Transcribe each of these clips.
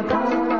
i'm going Thank you.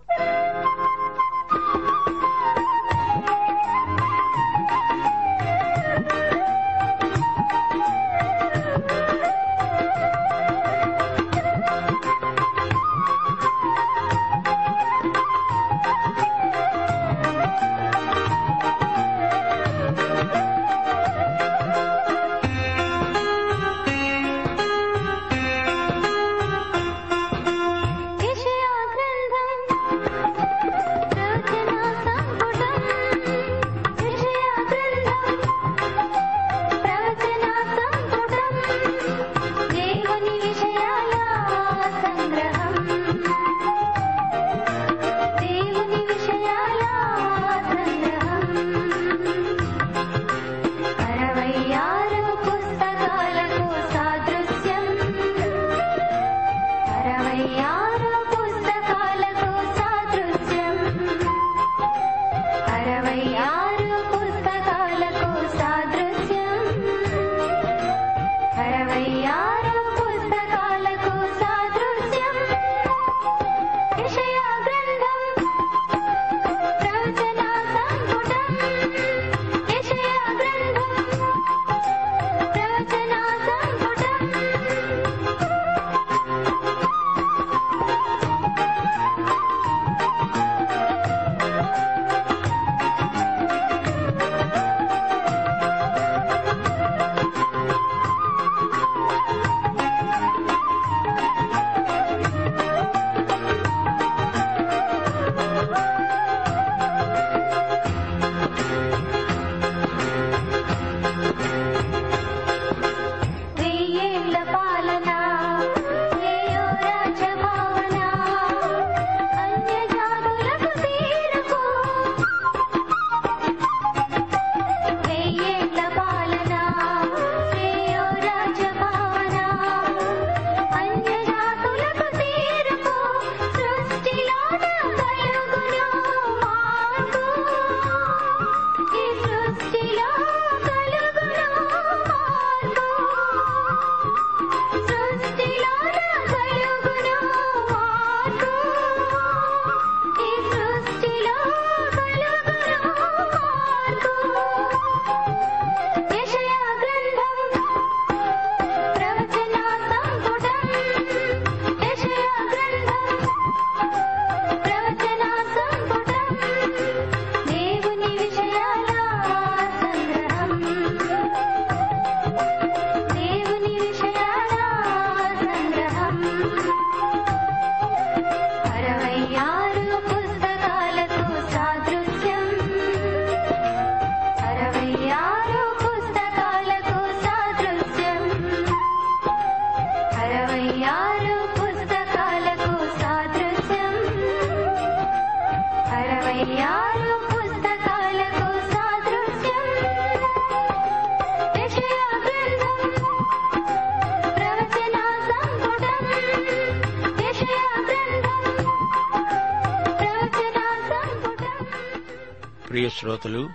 ప్రియ శ్రోతలు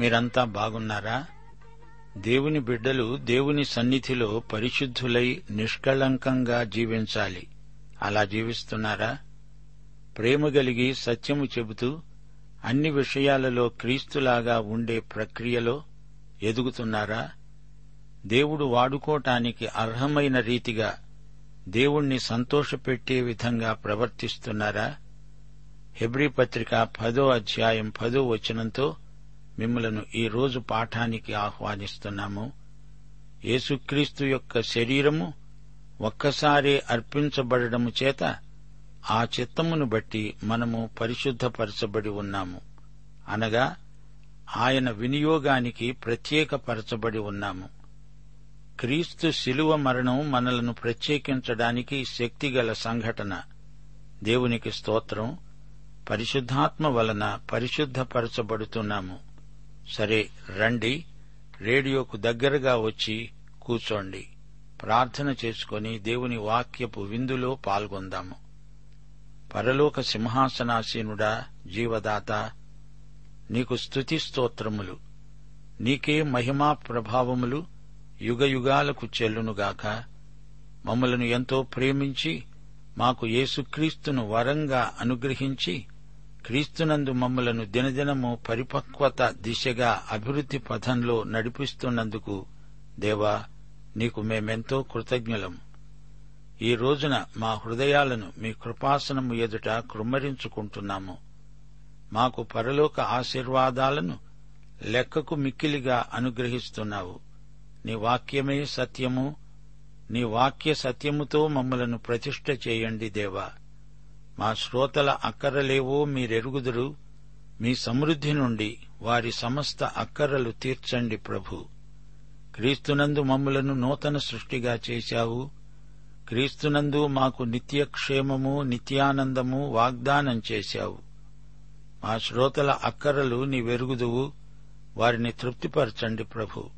మీరంతా బాగున్నారా? దేవుని బిడ్డలు దేవుని సన్నిధిలో పరిశుద్ధులై నిష్కళంకంగా జీవించాలి. అలా జీవిస్తున్నారా? ప్రేమ కలిగి సత్యము చెబుతూ అన్ని విషయాలలో క్రీస్తులాగా ఉండే ప్రక్రియలో ఎదుగుతున్నారా? దేవుడు వాడుకోటానికి అర్హమైన రీతిగా దేవుణ్ణి సంతోషపెట్టే విధంగా ప్రవర్తిస్తున్నారా? హెబ్రీ పత్రిక పదో అధ్యాయం పదో వచనంతో మిమ్మలను ఈ రోజు పాఠానికి ఆహ్వానిస్తున్నాము. యేసుక్రీస్తు యొక్క శరీరము ఒక్కసారి అర్పించబడము చేత ఆ చిత్తమును బట్టి మనము పరిశుద్ధపరచబడి ఉన్నాము. అనగా ఆయన వినియోగానికి ప్రత్యేకపరచబడి ఉన్నాము. క్రీస్తు శిలువ మరణం మనలను ప్రత్యేకించడానికి శక్తిగల సంఘటన. దేవునికి స్తోత్రం. పరిశుద్ధాత్మ వలన పరిశుద్ధపరచబడుతున్నాము. సరే రండి రేడియోకు దగ్గరగా వచ్చి కూర్చోండి. ప్రార్థన చేసుకుని దేవుని వాక్యపు విందులో పాల్గొందాము. పరలోక సింహాసనాసీనుడా జీవదాత నీకు స్తుతి స్తోత్రములు. నీకే మహిమా ప్రభావములు యుగయుగాలకు చెల్లునుగాక. మమ్మలను ఎంతో ప్రేమించి మాకు యేసుక్రీస్తును వరంగా అనుగ్రహించి క్రీస్తునందు మమ్మలను దినదినము పరిపక్వత దిశగా అభివృద్ధి పథంలో నడిపిస్తున్నందుకు దేవా నీకు మేమెంతో కృతజ్ఞులం. ఈ రోజున మా హృదయాలను మీ కృపాసనము ఎదుట కృమ్మరించుకుంటున్నాము. మాకు పరలోక ఆశీర్వాదాలను లెక్కకు మిక్కిలిగా అనుగ్రహిస్తున్నావు. నీ వాక్యమే సత్యము. నీ వాక్య సత్యముతో మమ్మలను ప్రతిష్ఠ చేయండి దేవా. మా శ్రోతల అక్కరలేవో మీరెరుగుదురు. మీ సమృద్ధి నుండి వారి సమస్త అక్కరలు తీర్చండి ప్రభు. క్రీస్తునందు మమ్ములను నూతన సృష్టిగా చేశావు. క్రీస్తునందు మాకు నిత్యక్షేమము నిత్యానందము వాగ్దానం చేశావు. మా శ్రోతల అక్కరలు నీవెరుగుదువు. వారిని తృప్తిపరచండి ప్రభు.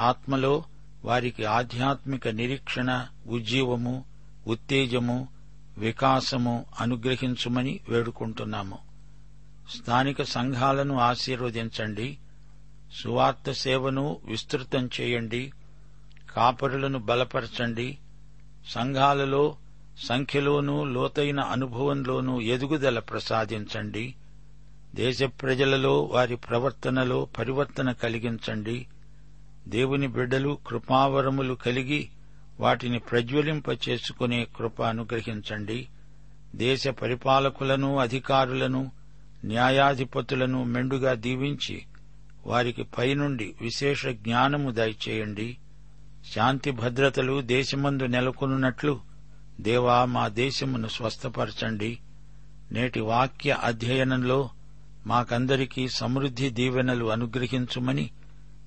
ఆత్మలో వారికి ఆధ్యాత్మిక నిరీక్షణ ఉజ్జీవము ఉత్తేజము వికాసము అనుగ్రహించుమని వేడుకుంటున్నాము. స్థానిక సంఘాలను ఆశీర్వదించండి. సువార్త సేవను విస్తృతం చేయండి. కాపరులను బలపరచండి. సంఘాలలో సంఖ్యలోనూ లోతైన అనుభవంలోనూ ఎదుగుదల ప్రసాదించండి. దేశ ప్రజలలో వారి ప్రవర్తనలో పరివర్తన కలిగించండి. దేవుని బిడ్డలు కృపావరములు కలిగి వాటిని ప్రజ్వలింప చేసుకునే కృప అనుగ్రహించండి. దేశ పరిపాలకులను అధికారులను న్యాయాధిపతులను మెండుగా దీవించి వారికి పైనుండి విశేష జ్ఞానము దయచేయండి. శాంతి భద్రతలు దేశమందు నెలకొనున్నట్లు దేవా మా దేశమును స్వస్థపరచండి. నేటి వాక్య అధ్యయనంలో మాకందరికీ సమృద్ధి దీవెనలు అనుగ్రహించుమని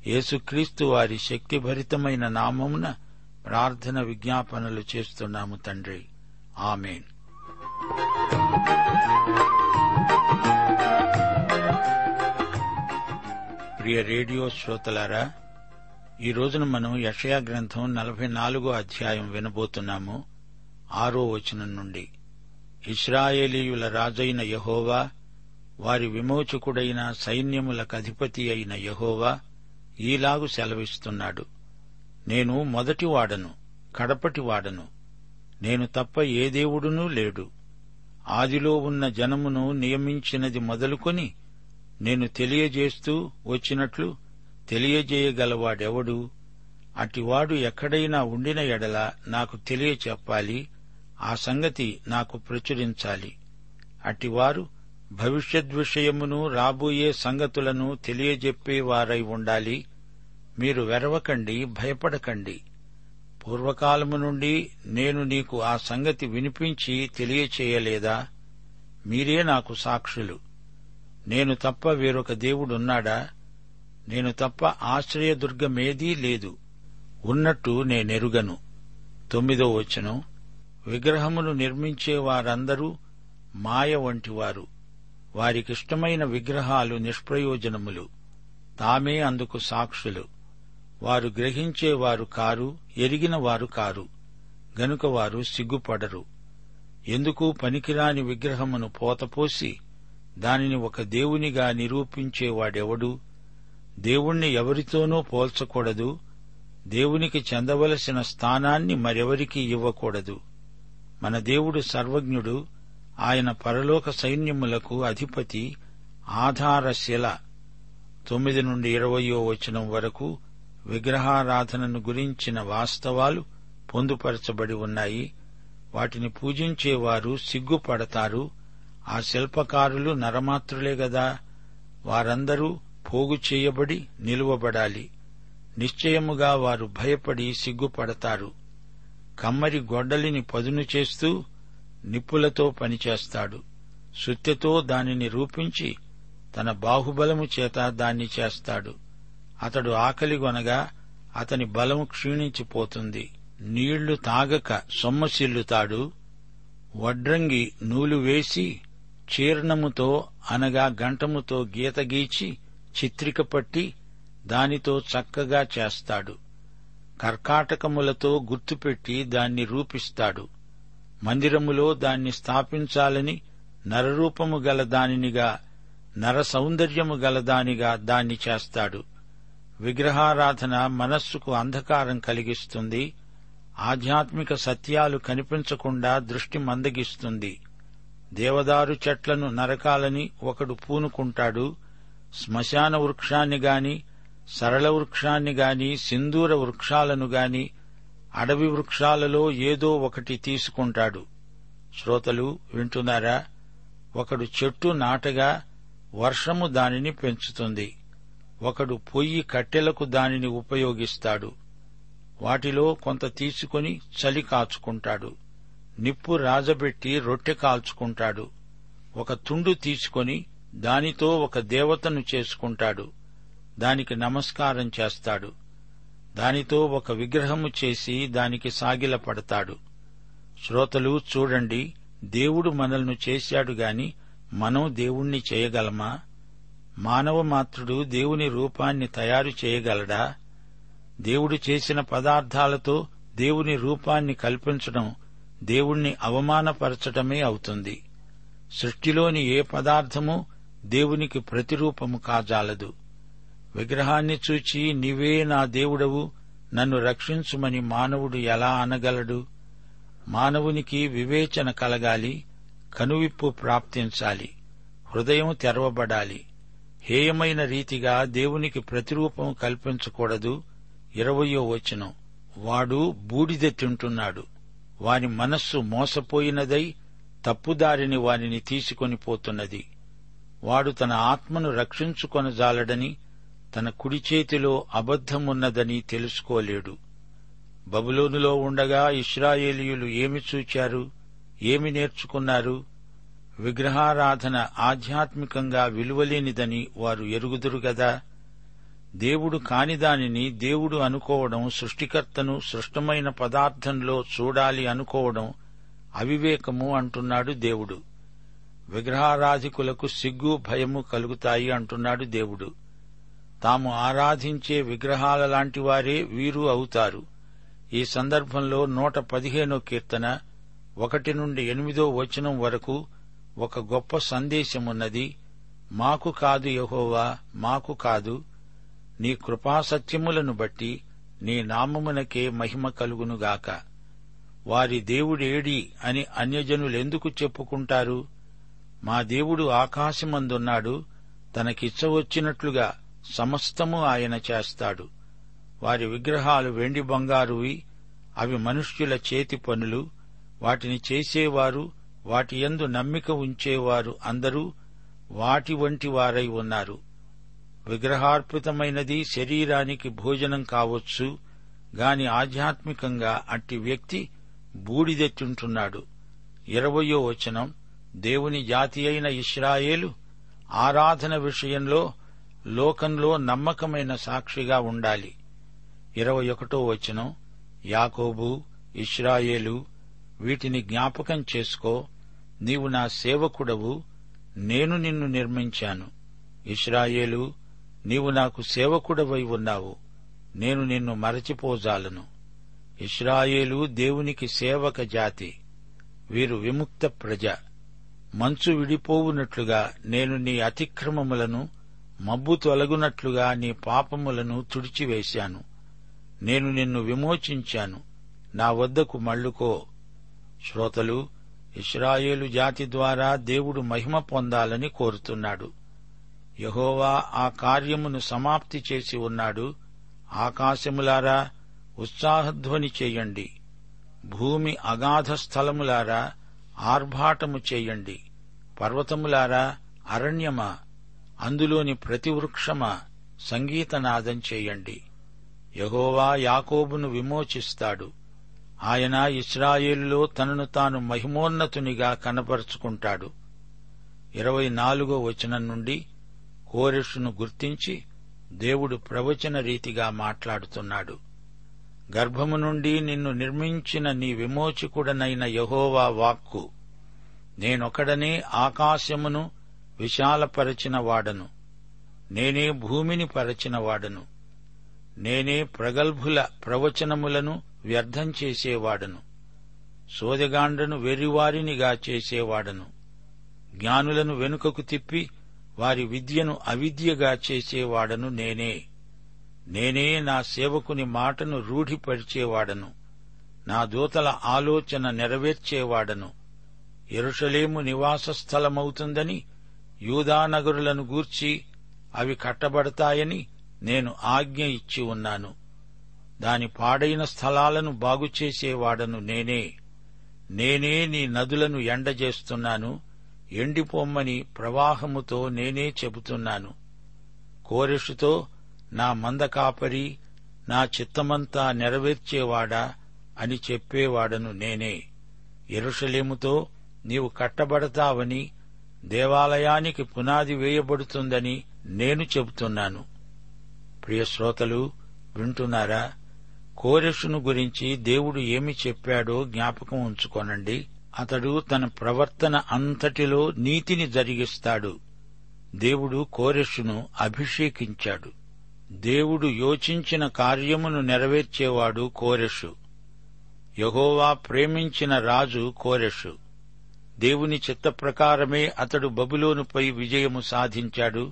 యేసుక్రీస్తు వారి శక్తిభరితమైన నామమున ప్రార్థన విజ్ఞాపనలు చేస్తున్నాము తండ్రి. ఆమెన్. ప్రియ రేడియో శ్రోతలారా ఈ రోజున మనం యషయా గ్రంథం నలభై నాలుగో అధ్యాయం వినబోతున్నాము ఆరో వచనం నుండి. ఇస్రాయేలీయుల రాజైన యహోవా వారి విమోచకుడైన సైన్యములకు అధిపతి అయిన యహోవా ఈలాగు సెలవిస్తున్నాడు. నేను మొదటి వాడను కడపటి వాడను. నేను తప్ప ఏ దేవుడునూ లేడు. ఆదిలో ఉన్న జనమును నియమించినది మొదలుకొని నేను తెలియజేస్తూ వచ్చినట్లు తెలియజేయగలవాడెవడు? అటివాడు ఎక్కడైనా ఉండిన ఎడల నాకు తెలియచెప్పాలి ఆ సంగతి నాకు ప్రచురించాలి. అటివారు భవిష్యద్ విషయమును రాబోయే సంగతులను తెలియజెప్పేవారై ఉండాలి. మీరు వెరవకండి భయపడకండి. పూర్వకాలము నుండి నేను నీకు ఆ సంగతి వినిపించి తెలియచేయలేదా? మీరే నాకు సాక్షులు. నేను తప్ప వేరొక దేవుడున్నాడా? నేను తప్ప ఆశ్రయదుర్గమేదీ లేదు. ఉన్నట్టు నేనెరుగను. తొమ్మిదో వచనం. విగ్రహమును నిర్మించే వారందరూ మాయ వంటివారు. వారికిష్టమైన విగ్రహాలు నిష్ప్రయోజనములు. తామే అందుకు సాక్షులు. వారు గ్రహించేవారు కారు ఎరిగిన వారు కారు. గనుక వారు సిగ్గుపడరు. ఎందుకు పనికిరాని విగ్రహమును పోతపోసి దానిని ఒక దేవునిగా నిరూపించేవాడెవడు? దేవుణ్ణి ఎవరితోనూ పోల్చకూడదు. దేవునికి చెందవలసిన స్థానాన్ని మరెవరికీ ఇవ్వకూడదు. మన దేవుడు సర్వజ్ఞుడు ఆయన పరలోక సైన్యములకు అధిపతి ఆధారశిల. తొమ్మిది నుండి ఇరవయో వచనం వరకు విగ్రహారాధనను గురించిన వాస్తవాలు పొందుపరచబడి ఉన్నాయి. వాటిని పూజించేవారు సిగ్గుపడతారు. ఆ శిల్పకారులు నరమాత్రులే గదా. వారందరూ పోగు చేయబడి నిలువబడాలి. నిశ్చయముగా వారు భయపడి సిగ్గుపడతారు. కమ్మరి గొడ్డలిని పదును చేస్తూ నిప్పులతో పనిచేస్తాడు. సుత్తెతో దానిని రూపించి తన బాహుబలము చేత దాన్ని చేస్తాడు. అతడు ఆకలిగొనగా అతని బలం క్షీణించిపోతుంది. నీళ్ళు తాగక సొమ్మసిల్లుతాడు వడ్రంగి నూలు వేసి చీర్ణముతో అనగా గంటముతో గీత గీచి చిత్రిక పట్టి దానితో చక్కగా చేస్తాడు. కర్కాటకములతో గుర్తుపెట్టి దాన్ని రూపిస్తాడు. మందిరములో దాన్ని స్థాపించాలని నరరూపము గల దానినిగా నర సౌందర్యము గలదానిగా దాన్ని చేస్తాడు. విగ్రహారాధన మనస్సుకు అంధకారం కలిగిస్తుంది. ఆధ్యాత్మిక సత్యాలు కనిపించకుండా దృష్టి మందగిస్తుంది. దేవదారు చెట్లను నరకాలని ఒకడు పూనుకుంటాడు. శ్మశాన వృక్షాన్ని గాని సరళ వృక్షాన్ని గాని సింధూర వృక్షాలను గాని అడవి వృక్షాలలో ఏదో ఒకటి తీసుకుంటాడు. శ్రోతలు వింటున్నారా? ఒకడు చెట్టు నాటగా వర్షము దానిని పెంచుతుంది. ఒకడు పొయ్యి కట్టెలకు దానిని ఉపయోగిస్తాడు. వాటిలో కొంత తీసుకొని చలి కాచుకుంటాడు. నిప్పు రాజబెట్టి రొట్టె కాల్చుకుంటాడు. ఒక తుండు తీసుకొని దానితో ఒక దేవతను చేసుకుంటాడు. దానికి నమస్కారం చేస్తాడు. దానితో ఒక విగ్రహము చేసి దానికి సాగిలపడతాడు. శ్రోతలు చూడండి దేవుడు మనల్ని చేశాడు గాని మనం దేవుణ్ణి చేయగలమా? మానవ మాత్రుడు దేవుని రూపాన్ని తయారు చేయగలడా? దేవుడు చేసిన పదార్థాలతో దేవుని రూపాన్ని కల్పించడం దేవుణ్ణి అవమానపరచటమే అవుతుంది. సృష్టిలోని ఏ పదార్థము దేవునికి ప్రతిరూపము కాజాలదు. విగ్రహాన్ని చూచి నీవే నా దేవుడవు నన్ను రక్షించుమని మానవుడు ఎలా అనగలడు? మానవునికి వివేచన కలగాలి కనువిప్పు ప్రాప్తించాలి హృదయం తెరవబడాలి హేయమైన రీతిగా దేవునికి ప్రతిరూపం కల్పించకూడదు. ఇరవయో వచనం. వాడు బూడిద తింటున్నాడు. వాని మనస్సు మోసపోయినదై తప్పుదారిని వారిని తీసుకొని పోతున్నది. వాడు తన ఆత్మను రక్షించుకొనజాలడని తన కుడి చేతిలో అబద్ధమున్నదని తెలుసుకోలేడు. బబులోనులో ఉండగా ఇస్రాయేలీయులు ఏమి చూచారు? ఏమి నేర్చుకున్నారు? విగ్రహారాధన ఆధ్యాత్మికంగా విలువలేనిదని వారు ఎరుగుదురు గదా? దేవుడు కాని దానిని దేవుడు అనుకోవడం సృష్టికర్తను సృష్టమైన పదార్థంలో చూడాలి అనుకోవడం అవివేకము అంటున్నాడు దేవుడు. విగ్రహారాధికులకు సిగ్గు భయము కలుగుతాయి అంటున్నాడు దేవుడు. తాము ఆరాధించే విగ్రహాల లాంటి వారే వీరు అవుతారు. ఈ సందర్భంలో నూట పదిహేనో కీర్తన ఒకటి నుండి ఎనిమిదో వచనం వరకు ఒక గొప్ప సందేశమున్నది మాకు కాదు యహోవా మాకు కాదు. నీ కృపాసత్యములను బట్టి నీ నామమునకే మహిమ కలుగునుగాక వారి దేవుడేడి అని అన్యజనులెందుకు చెప్పుకుంటారు? మా దేవుడు ఆకాశమందున్నాడు తనకిచ్చవచ్చినట్లుగా సమస్తము ఆయన చేస్తాడు. వారి విగ్రహాలు వెండి బంగారువి అవి మనుష్యుల చేతి పనులు. వాటిని చేసేవారు వాటి యందు నమ్మిక ఉంచేవారు అందరూ వాటి వంటి వారై ఉన్నారు. విగ్రహార్పితమైనది శరీరానికి భోజనం కావచ్చు గాని ఆధ్యాత్మికంగా అట్టి వ్యక్తి బూడిదెట్టుంటున్నాడు ఇరవయో వచనం దేవుని జాతి అయిన ఇస్రాయేలు ఆరాధన విషయంలో లోకంలో నమ్మకమైన సాక్షిగా ఉండాలి. ఇరవై ఒకటో వచనం యాకోబు ఇస్రాయేలు వీటిని జ్ఞాపకం చేసుకో నీవు నా సేవకుడవు నేను నిన్ను నిర్మించాను. ఇస్రాయేలు నీవు నాకు సేవకుడవై ఉన్నావు నేను నిన్ను మరచిపోజాలను. ఇస్రాయేలు దేవునికి సేవక జాతి వీరు విముక్త ప్రజ. మంచు విడిపోవునట్లుగా నేను నీ అతిక్రమములను మబ్బు తొలగునట్లుగా నీ పాపములను తుడిచివేశాను. నేను నిన్ను విమోచించాను. నా వద్దకు మళ్ళుకో. శ్రోతలు ఇస్రాయేలు జాతి ద్వారా దేవుడు మహిమ పొందాలని కోరుతున్నాడు. యహోవా ఆ కార్యమును సమాప్తి చేసి ఉన్నాడు. ఆకాశములారా ఉత్సాహధ్వని చేయండి. భూమి అగాధ స్థలములారా ఆర్భాటము చేయండి. పర్వతములారా అరణ్యమా అందులోని ప్రతి వృక్షమా సంగీతనాదం చేయండి. యహోవా యాకోబును విమోచిస్తాడు. ఆయన ఇస్రాయేలులో తనను తాను మహిమోన్నతునిగా కనపరుచుకుంటాడు. ఇరవై నాలుగో వచనం నుండి కోరెషును గుర్తించి దేవుడు ప్రవచన రీతిగా మాట్లాడుతున్నాడు. గర్భము నుండి నిన్ను నిర్మించిన నీ విమోచకుడనైన యహోవా వాక్కు నేనొకడనే ఆకాశమును విశాలపరచిన వాడను. నేనే భూమిని పరచిన వాడను. నేనే ప్రగల్భుల ప్రవచనములను వ్యర్థం చేసేవాడను. సోదగాండను వెర్రివారినిగా చేసేవాడను. జ్ఞానులను వెనుకకు తిప్పి వారి విద్యను అవిద్యగా చేసేవాడను నేనే. నేనే నా సేవకుని మాటను రూఢిపరిచేవాడను. నా దూతల ఆలోచన నెరవేర్చేవాడను. ఎరుషలేము నివాస స్థలమవుతుందని యూదానగరులను గూర్చి అవి కట్టబడతాయని నేను ఆజ్ఞ ఇచ్చి ఉన్నాను. దాని పాడైన స్థలాలను బాగుచేసేవాడను నేనే. నేనే నీ నదులను ఎండజేస్తున్నాను. ఎండిపోమ్మని ప్రవాహముతో నేనే చెబుతున్నాను. కోరెషుతో నా మందకాపరి నా చిత్తమంతా నెరవేర్చేవాడా అని చెప్పేవాడను నేనే. ఎరుషలేముతో నీవు కట్టబడతావని దేవాలయానికి పునాది వేయబడుతుందని నేను చెబుతున్నాను. ప్రియశ్రోతలు వింటున్నారా? కోరెషును గురించి దేవుడు ఏమి చెప్పాడో జ్ఞాపకం ఉంచుకోనండి. అతడు తన ప్రవర్తన అంతటిలో నీతిని జరిగిస్తాడు. దేవుడు కోరెషును అభిషేకించాడు. దేవుడు యోచించిన కార్యమును నెరవేర్చేవాడు కోరెషు. యహోవా ప్రేమించిన రాజు కోరెషు. దేవుని చిత్త ప్రకారమే అతడు బబులోనుపై విజయము సాధించాడు.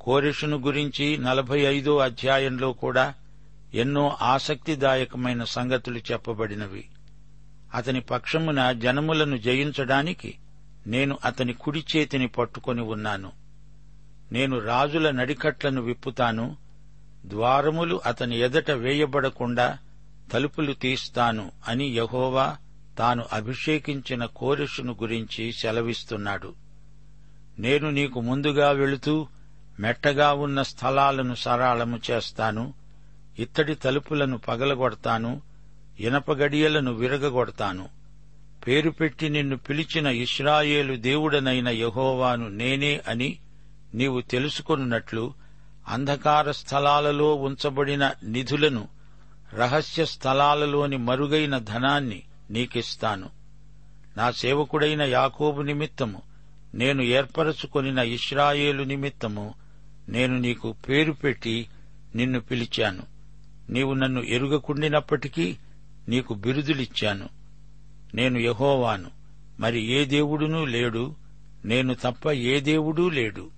కోరెషును గురించి నలభై ఐదో అధ్యాయంలో కూడా ఎన్నో ఆసక్తిదాయకమైన సంగతులు చెప్పబడినవి. అతని పక్షమున జనములను జయించడానికి నేను అతని కుడి చేతిని పట్టుకొని ఉన్నాను. నేను రాజుల నడికట్లను విప్పుతాను. ద్వారములు అతని ఎదట వేయబడకుండా తలుపులు తీస్తాను అని యహోవా తాను అభిషేకించిన కోరెషును గురించి సెలవిస్తున్నాడు. నేను నీకు ముందుగా వెళుతూ మెట్టగా ఉన్న స్థలాలను సరాళము చేస్తాను. ఇత్తడి తలుపులను పగలగొడతాను ఇనపగడియలను విరగగొడతాను. పేరు పెట్టి నిన్ను పిలిచిన ఇస్రాయేలు దేవుడనైన యహోవాను నేనే అని నీవు తెలుసుకొనున్నట్లు అంధకార స్థలాలలో ఉంచబడిన నిధులను రహస్య స్థలాలలోని మరుగైన ధనాన్ని నీకిస్తాను. నా సేవకుడైన యాకోబు నిమిత్తము నేను ఏర్పరచుకొనిన ఇస్రాయేలు నిమిత్తము నేను నీకు పేరు పెట్టి నిన్ను పిలిచాను. నీవు నన్ను ఎరుగకుండినప్పటికీ నీకు బిరుదులిచ్చాను. నేను యహోవాను. మరి ఏ దేవుడునూ లేడు. నేను తప్ప ఏ దేవుడూ లేడు.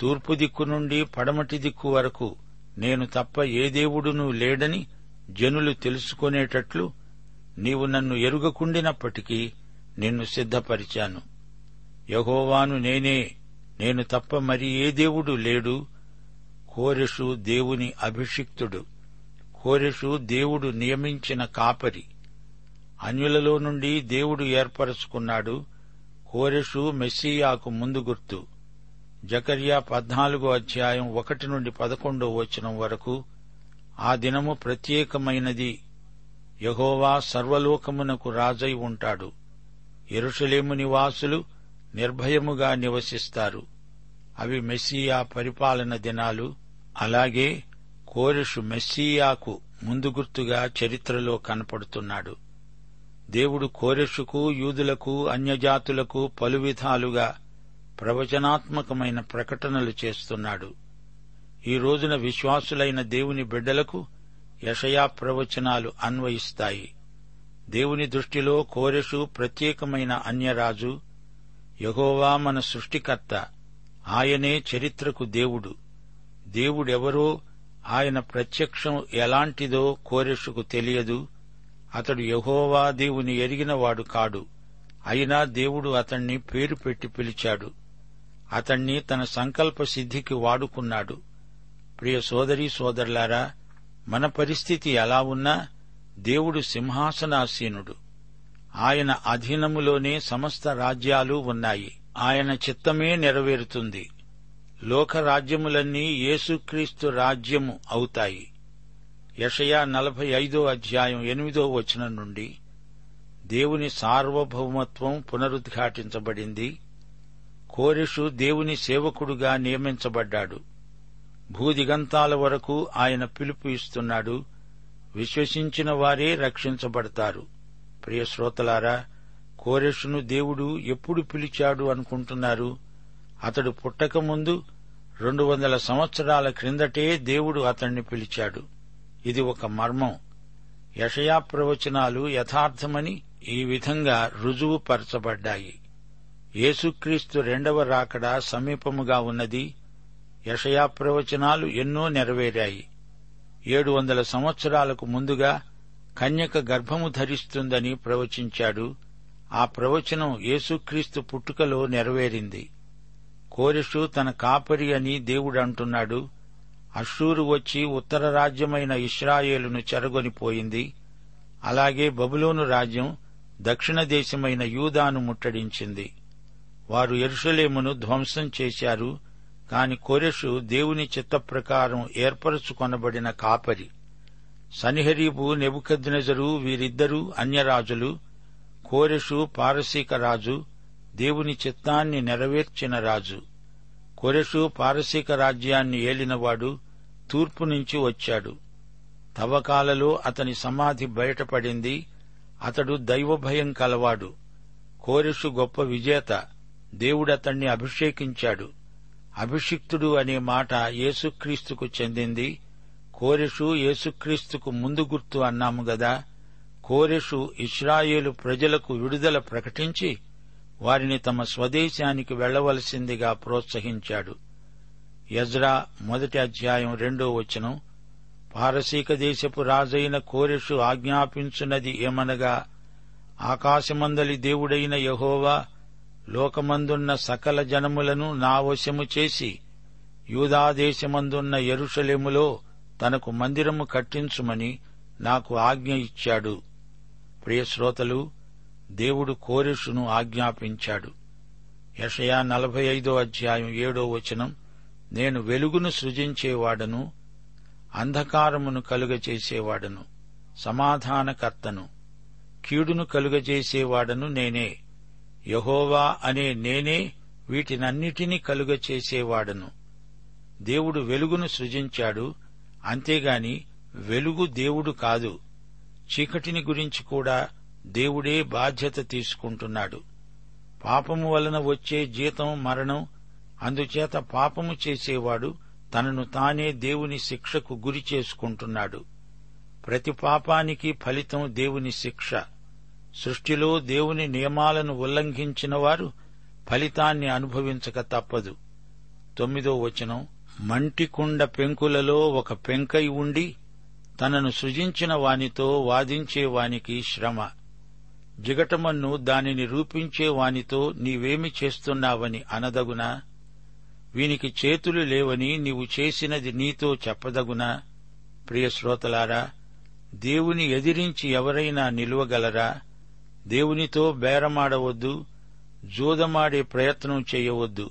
తూర్పు దిక్కు నుండి పడమటి దిక్కు వరకు నేను తప్ప ఏ దేవుడునూ లేడని జనులు తెలుసుకునేటట్లు నీవు నన్ను ఎరుగకుండినప్పటికీ నిన్ను సిద్ధపరిచాను. యహోవాను నేనే. నేను తప్ప మరి ఏ దేవుడు లేడు. కోరెషు దేవుని అభిషిక్తుడు. కోరెషు దేవుడు నియమించిన కాపరి. అన్యులలో నుండి దేవుడు ఏర్పరచుకున్నాడు కోరెషు మెస్సియాకు ముందు గుర్తు. జకర్యా పద్నాలుగో అధ్యాయం ఒకటి నుండి పదకొండో వచనం వరకు ఆ దినము ప్రత్యేకమైనది. యహోవా సర్వలోకమునకు రాజై ఉంటాడు. ఎరుషలేము నివాసులు నిర్భయముగా నివసిస్తారు. అవి మెస్సియా పరిపాలన దినాలు. అలాగే కోరెషు మెస్సియాకు ముందు గుర్తుగా చరిత్రలో కనపడుతున్నాడు. దేవుడు కోరెషుకు యూదులకు అన్యజాతులకు పలు విధాలుగా ప్రవచనాత్మకమైన ప్రకటనలు చేస్తున్నాడు. ఈ రోజున విశ్వాసులైన దేవుని బిడ్డలకు యషయా ప్రవచనాలు అన్వయిస్తాయి. దేవుని దృష్టిలో కోరెషు ప్రత్యేకమైన అన్యరాజు యహోవా మన సృష్టికర్త ఆయనే చరిత్రకు దేవుడు. దేవుడెవరో ఆయన ప్రత్యక్షం ఎలాంటిదో కోరెషుకు తెలియదు. అతడు యహోవా దేవుని ఎరిగినవాడు కాడు. అయినా దేవుడు అతణ్ణి పేరు పెట్టి పిలిచాడు. అతణ్ణి తన సంకల్ప సిద్ధికి వాడుకున్నాడు. ప్రియ సోదరీ సోదరులారా మన పరిస్థితి ఎలా ఉన్నా దేవుడు సింహాసనాసీనుడు. ఆయన అధీనములోనే సమస్త రాజ్యాలు ఉన్నాయి. ఆయన చిత్తమే నెరవేరుతుంది. లోక రాజ్యములన్నీ యేసుక్రీస్తు రాజ్యము అవుతాయి. యషయా నలభై ఐదో అధ్యాయం ఎనిమిదో వచనం నుండి దేవుని సార్వభౌమత్వం పునరుద్ఘాటించబడింది. కోరిషు దేవుని సేవకుడుగా నియమించబడ్డాడు. భూదిగంతాల వరకు ఆయన పిలుపు ఇస్తున్నాడు. విశ్వసించిన వారే రక్షించబడతారు. ప్రియశ్రోతలారా కోరెషును దేవుడు ఎప్పుడు పిలిచాడు అనుకుంటున్నారు? అతడు పుట్టకముందు రెండు వందల సంవత్సరాల క్రిందటే దేవుడు అతణ్ణి పిలిచాడు. ఇది ఒక మర్మం. యషయా ప్రవచనాలు యథార్థమని ఈ విధంగా రుజువుపరచబడ్డాయి. యేసుక్రీస్తు రెండవ రాకడ సమీపముగా ఉన్నది. యషయా ప్రవచనాలు ఎన్నో నెరవేరాయి. ఏడు వందల సంవత్సరాలకు ముందుగా కన్యక గర్భము ధరిస్తుందని ప్రవచించాడు. ఆ ప్రవచనం యేసుక్రీస్తు పుట్టుకలో నెరవేరింది. కోరెషు తన కాపరి అని దేవుడు అంటున్నాడు అషూరు వచ్చి ఉత్తర రాజ్యమైన ఇస్రాయేలును చెరగొనిపోయింది అలాగే బబులోను రాజ్యం దక్షిణ దేశమైన యూదాను ముట్టడించింది. వారు ఎరుషలేమును ధ్వంసం చేశారు కాని కొరెషు దేవుని చిత్త ప్రకారం ఏర్పరచుకొనబడిన కాపరి. సనిహరీబు నెబుకద్నెజరు వీరిద్దరూ అన్యరాజులు. కోరెషు పారసీక రాజు. దేవుని చిత్తాన్ని నెరవేర్చిన రాజు. కొరెషు పారసీక రాజ్యాన్ని ఏలినవాడు తూర్పు నుంచి వచ్చాడు. తవ్వకాలలో అతని సమాధి బయటపడింది. అతడు దైవభయం కలవాడు. కోరెషు గొప్ప విజేత. దేవుడతణ్ణి అభిషేకించాడు. అభిషిక్తుడు అనే మాట యేసుక్రీస్తుకు చెందింది. కోరెషు యేసుక్రీస్తుకు ముందు గుర్తు అన్నాము గదా. కోరెషు ఇస్రాయేలు ప్రజలకు విడుదల ప్రకటించి వారిని తమ స్వదేశానికి వెళ్ళవలసిందిగా ప్రోత్సహించాడు. యజ్రా మొదటి అధ్యాయం రెండో వచనం పారసీక దేశపు రాజైన కోరెషు ఆజ్ఞాపించున్నది ఏమనగా ఆకాశమందలి దేవుడైన యహోవా లోకమందున్న సకల జనములను నా వశము చేసి యూదాదేశమందున్న ఎరుషలేములో తనకు మందిరము కట్టించుమని నాకు ఆజ్ఞ ఇచ్చాడు. ప్రియశ్రోతలు దేవుడు కోరెషును ఆజ్ఞాపించాడు. యషయా నలభై ఐదో అధ్యాయం ఏడో వచనం నేను వెలుగును సృజించేవాడను అంధకారమును కలుగచేసేవాడను సమాధానకర్తను కీడును కలుగజేసేవాడను నేనే. యహోవా అనే నేనే వీటినన్నిటినీ కలుగచేసేవాడను. దేవుడు వెలుగును సృజించాడు అంతేగాని వెలుగు దేవుడు కాదు. చీకటిని గురించి కూడా దేవుడే బాధ్యత తీసుకుంటున్నాడు. పాపము వలన వచ్చే జీతం మరణం అందుచేత పాపము చేసేవాడు తనను తానే దేవుని శిక్షకు గురి చేసుకుంటున్నాడు. ప్రతి పాపానికి ఫలితం దేవుని శిక్ష. సృష్టిలో దేవుని నియమాలను ఉల్లంఘించిన వారు ఫలితాన్ని అనుభవించక తప్పదు. తొమ్మిదో వచనం మంటికుండ పెంకులలో ఒక పెంకై ఉండి తనను సృజించిన వానితో వాదించేవానికి శ్రమ. జిగటమన్ను దానిని రూపించే వానితో నీవేమి చేస్తున్నావని అనదగునా? వీనికి చేతులు లేవని నీవు చేసినది నీతో చెప్పదగునా? ప్రియశ్రోతలారా దేవుని ఎదిరించి ఎవరైనా నిలువగలరా? దేవునితో బేరమాడవద్దు జూదమాడే ప్రయత్నం చేయవద్దు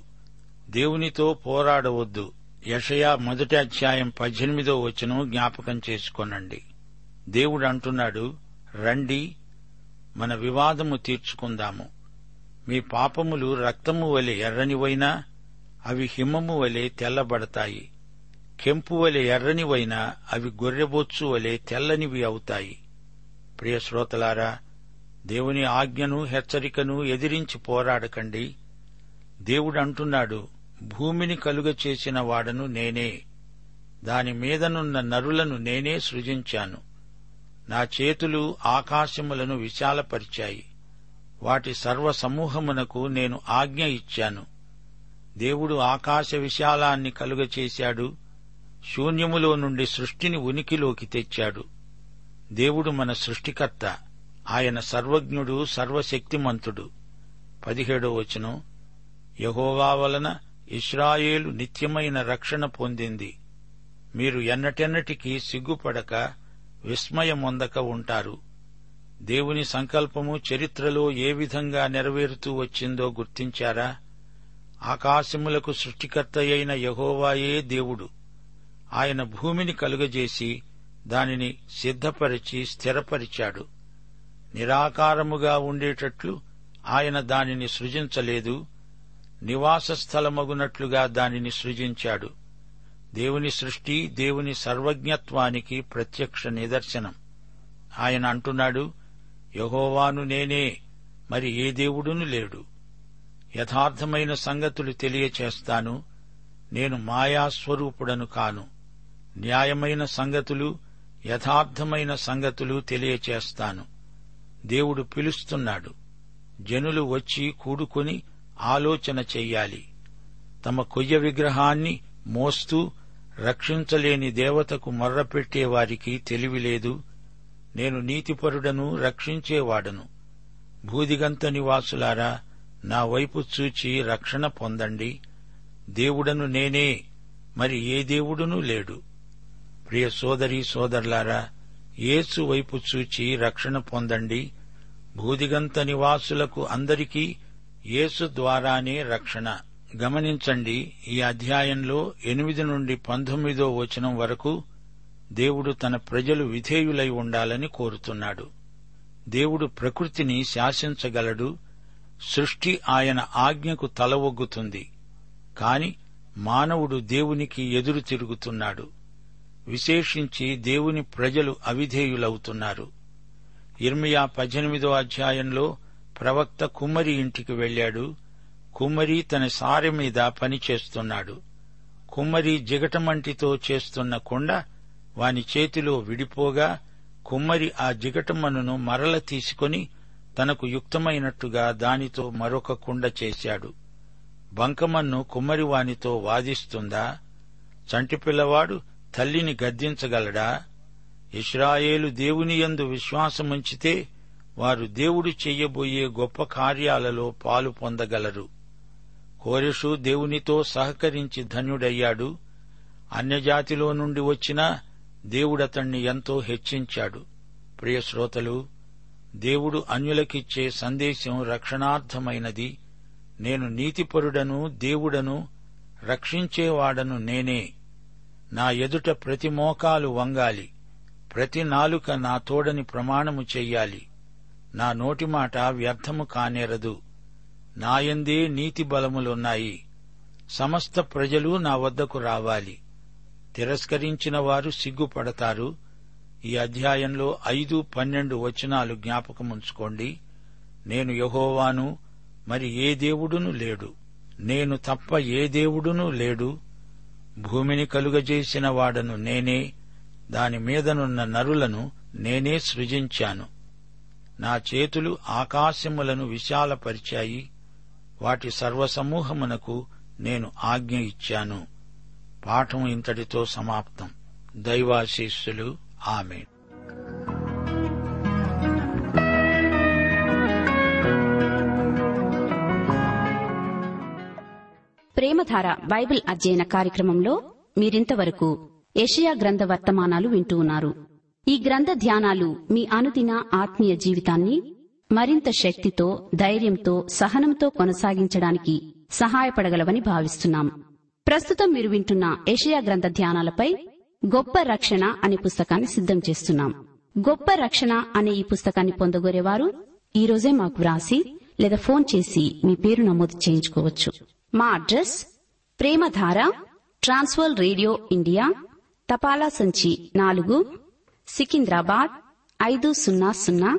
దేవునితో పోరాడవద్దు. యషయా మొదటి అధ్యాయం పద్దెనిమిదో వచనం జ్ఞాపకం చేసుకొనండి. దేవుడు అంటున్నాడు రండి మన వివాదము తీర్చుకుందాము. మీ పాపములు రక్తము వలె ఎర్రనివైనా అవి హిమము వలె తెల్లబడతాయి. కెంపు వలె ఎర్రనివైనా అవి గొర్రెబొచ్చు వలె తెల్లనివి అవుతాయి. ప్రియ శ్రోతలారా దేవుని ఆజ్ఞను హెచ్చరికను ఎదిరించి పోరాడకండి. దేవుడంటున్నాడు భూమిని కలుగ చేసిన వాడను నేనే. దాని మీదనున్న నరులను నేనే సృజించాను. నా చేతులు ఆకాశములను విశాలపరిచాయి. వాటి సర్వ సమూహమునకు నేను ఆజ్ఞ ఇచ్చాను. దేవుడు ఆకాశ విశాలాన్ని కలుగచేశాడు. శూన్యములో నుండి సృష్టిని ఉనికిలోకి తెచ్చాడు. దేవుడు మన సృష్టికర్త. ఆయన సర్వజ్ఞుడు సర్వశక్తిమంతుడు. పదిహేడో వచనం. యహోవా వలన ఇస్రాయేలు నిత్యమైన రక్షణ పొందింది. మీరు ఎన్నటెన్నటికీ సిగ్గుపడక విస్మయమొందక ఉంటారు దేవుని సంకల్పము చరిత్రలో ఏ విధంగా నెరవేరుతూ వచ్చిందో గుర్తించారా? ఆకాశములకు సృష్టికర్త అయిన యహోవాయే దేవుడు. ఆయన భూమిని కలుగజేసి దానిని సిద్ధపరిచి స్థిరపరిచాడు. నిరాకారముగా ఉండేటట్లు ఆయన దానిని సృజించలేదు. నివాస స్థలమగునట్లుగా దానిని సృజించాడు. దేవుని సృష్టి దేవుని సర్వజ్ఞత్వానికి ప్రత్యక్ష నిదర్శనం. ఆయన అంటున్నాడు యహోవాను నేనే మరి ఏ దేవుడును లేడు. యథార్థమైన సంగతులు తెలియచేస్తాను నేను మాయాస్వరూపుడను కాను. న్యాయమైన సంగతులు యథార్థమైన సంగతులు తెలియచేస్తాను. దేవుడు పిలుస్తున్నాడు జనులు వచ్చి కూడుకొని ఆలోచన చెయ్యాలి. తమ కొయ్య విగ్రహాన్ని మోస్తూ రక్షించలేని దేవతకు మర్రపెట్టేవారికి తెలివిలేదు. నేను నీతిపరుడను రక్షించేవాడను. భూదిగంత నివాసులారా నా వైపు చూచి రక్షణ పొందండి. దేవుడను నేనే మరి ఏ దేవుడునూ లేడు. ప్రియ సోదరి సోదరులారా యేసు వైపు చూచి రక్షణ పొందండి. భూదిగంత నివాసులకు అందరికీ యేసు ద్వారానే రక్షణ. గమనించండి ఈ అధ్యాయంలో ఎనిమిది నుండి పంతొమ్మిదో వచనం వరకు దేవుడు తన ప్రజలు విధేయులై ఉండాలని కోరుతున్నాడు. దేవుడు ప్రకృతిని శాసించగలడు సృష్టి ఆయన ఆజ్ఞకు తల ఒగ్గుతుంది కాని మానవుడు దేవునికి ఎదురు తిరుగుతున్నాడు. విశేషించి దేవుని ప్రజలు అవిధేయులవుతున్నారు. ఇర్మియా పద్దెనిమిదో అధ్యాయంలో ప్రవక్త కుమ్మరి ఇంటికి వెళ్ళాడు కుమ్మరి తన సారె మీద పనిచేస్తున్నాడు కుమ్మరి జిగటమంటితో చేస్తున్న కొండ వాని చేతిలో విడిపోగా కుమ్మరి ఆ జిగటమన్నును మరల తీసుకొని తనకు యుక్తమైనట్టుగా దానితో మరొక కుండ చేశాడు. బంకమన్ను కుమ్మరి వానితో వాదిస్తుందా? చంటిపిల్లవాడు తల్లిని గద్దించగలడా? ఇస్రాయేలు దేవుని యందు విశ్వాసముంచితే వారు దేవుడు చెయ్యబోయే గొప్ప కార్యాలలో పాలు పొందగలరు. కోరెషు దేవునితో సహకరించి ధన్యుడయ్యాడు. అన్యజాతిలో నుండి వచ్చినా దేవుడతణ్ణి ఎంతో హెచ్చించాడు. ప్రియశ్రోతలు దేవుడు అన్యులకిచ్చే సందేశం రక్షణార్థమైనది. నేను నీతిపరుడను దేవుడను రక్షించేవాడను నేనే. నా ఎదుట ప్రతి మోకాలు వంగాలి. ప్రతి నాలుక నా తోడని ప్రమాణము చెయ్యాలి. నా నోటి మాట వ్యర్థము కానేరదు. నాయందే నీతి బలములున్నాయి. సమస్త ప్రజలు నా వద్దకు రావాలి. తిరస్కరించిన వారు సిగ్గుపడతారు. ఈ అధ్యాయంలో ఐదు పన్నెండు వచనాలు జ్ఞాపకముంచుకోండి. నేను యహోవాను మరి ఏ దేవుడును లేడు. నేను తప్ప ఏ దేవుడునూ లేడు. భూమిని కలుగజేసిన వాడను నేనే దాని మీదనున్న నరులను నేనే సృజించాను. నా చేతులు ఆకాశములను విశాలపరిచాయి. వాటి సర్వసమూహమునకు నేను ఆజ్ఞ ఇచ్చాను. పాఠం ఇంతటితో సమాప్తం. దైవాశీస్సులు. ఆమె ప్రేమధార బైబిల్ అధ్యయన కార్యక్రమంలో మీరింతవరకు ఏషియా గ్రంథ వర్తమానాలు వింటూ ఉన్నారు. ఈ గ్రంథ ధ్యానాలు మీ అనుదిన ఆత్మీయ జీవితాన్ని మరింత శక్తితో ధైర్యంతో సహనంతో కొనసాగించడానికి సహాయపడగలవని భావిస్తున్నాం. ప్రస్తుతం మీరు వింటున్న ఏషియా గ్రంథ ధ్యానాలపై గొప్ప రక్షణ అనే పుస్తకాన్ని సిద్ధం చేస్తున్నాం. గొప్ప రక్షణ అనే ఈ పుస్తకాన్ని పొందగోరేవారు ఈ రోజే మాకు వ్రాసి లేదా ఫోన్ చేసి మీ పేరు నమోదు చేయించుకోవచ్చు. మా address Premadhara Trans World radio India తపాలా సంచి నాలుగు సికింద్రాబాద్ ఐదు సున్నా సున్నా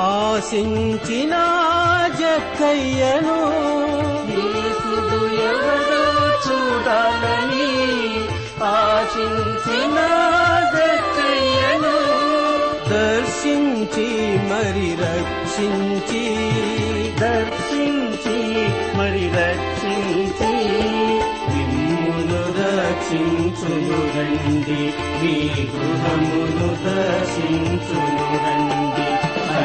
ఆశించిన జక్కయ్యను యేసుడు ఎవరో చూడాలని ఆశించిన జక్కయ్యను దర్శించి మరి రక్షించి. దర్శించి మరి రక్షించి. నిమ్మును రక్షించును రండి మీ గృహమును దర్శించును రండి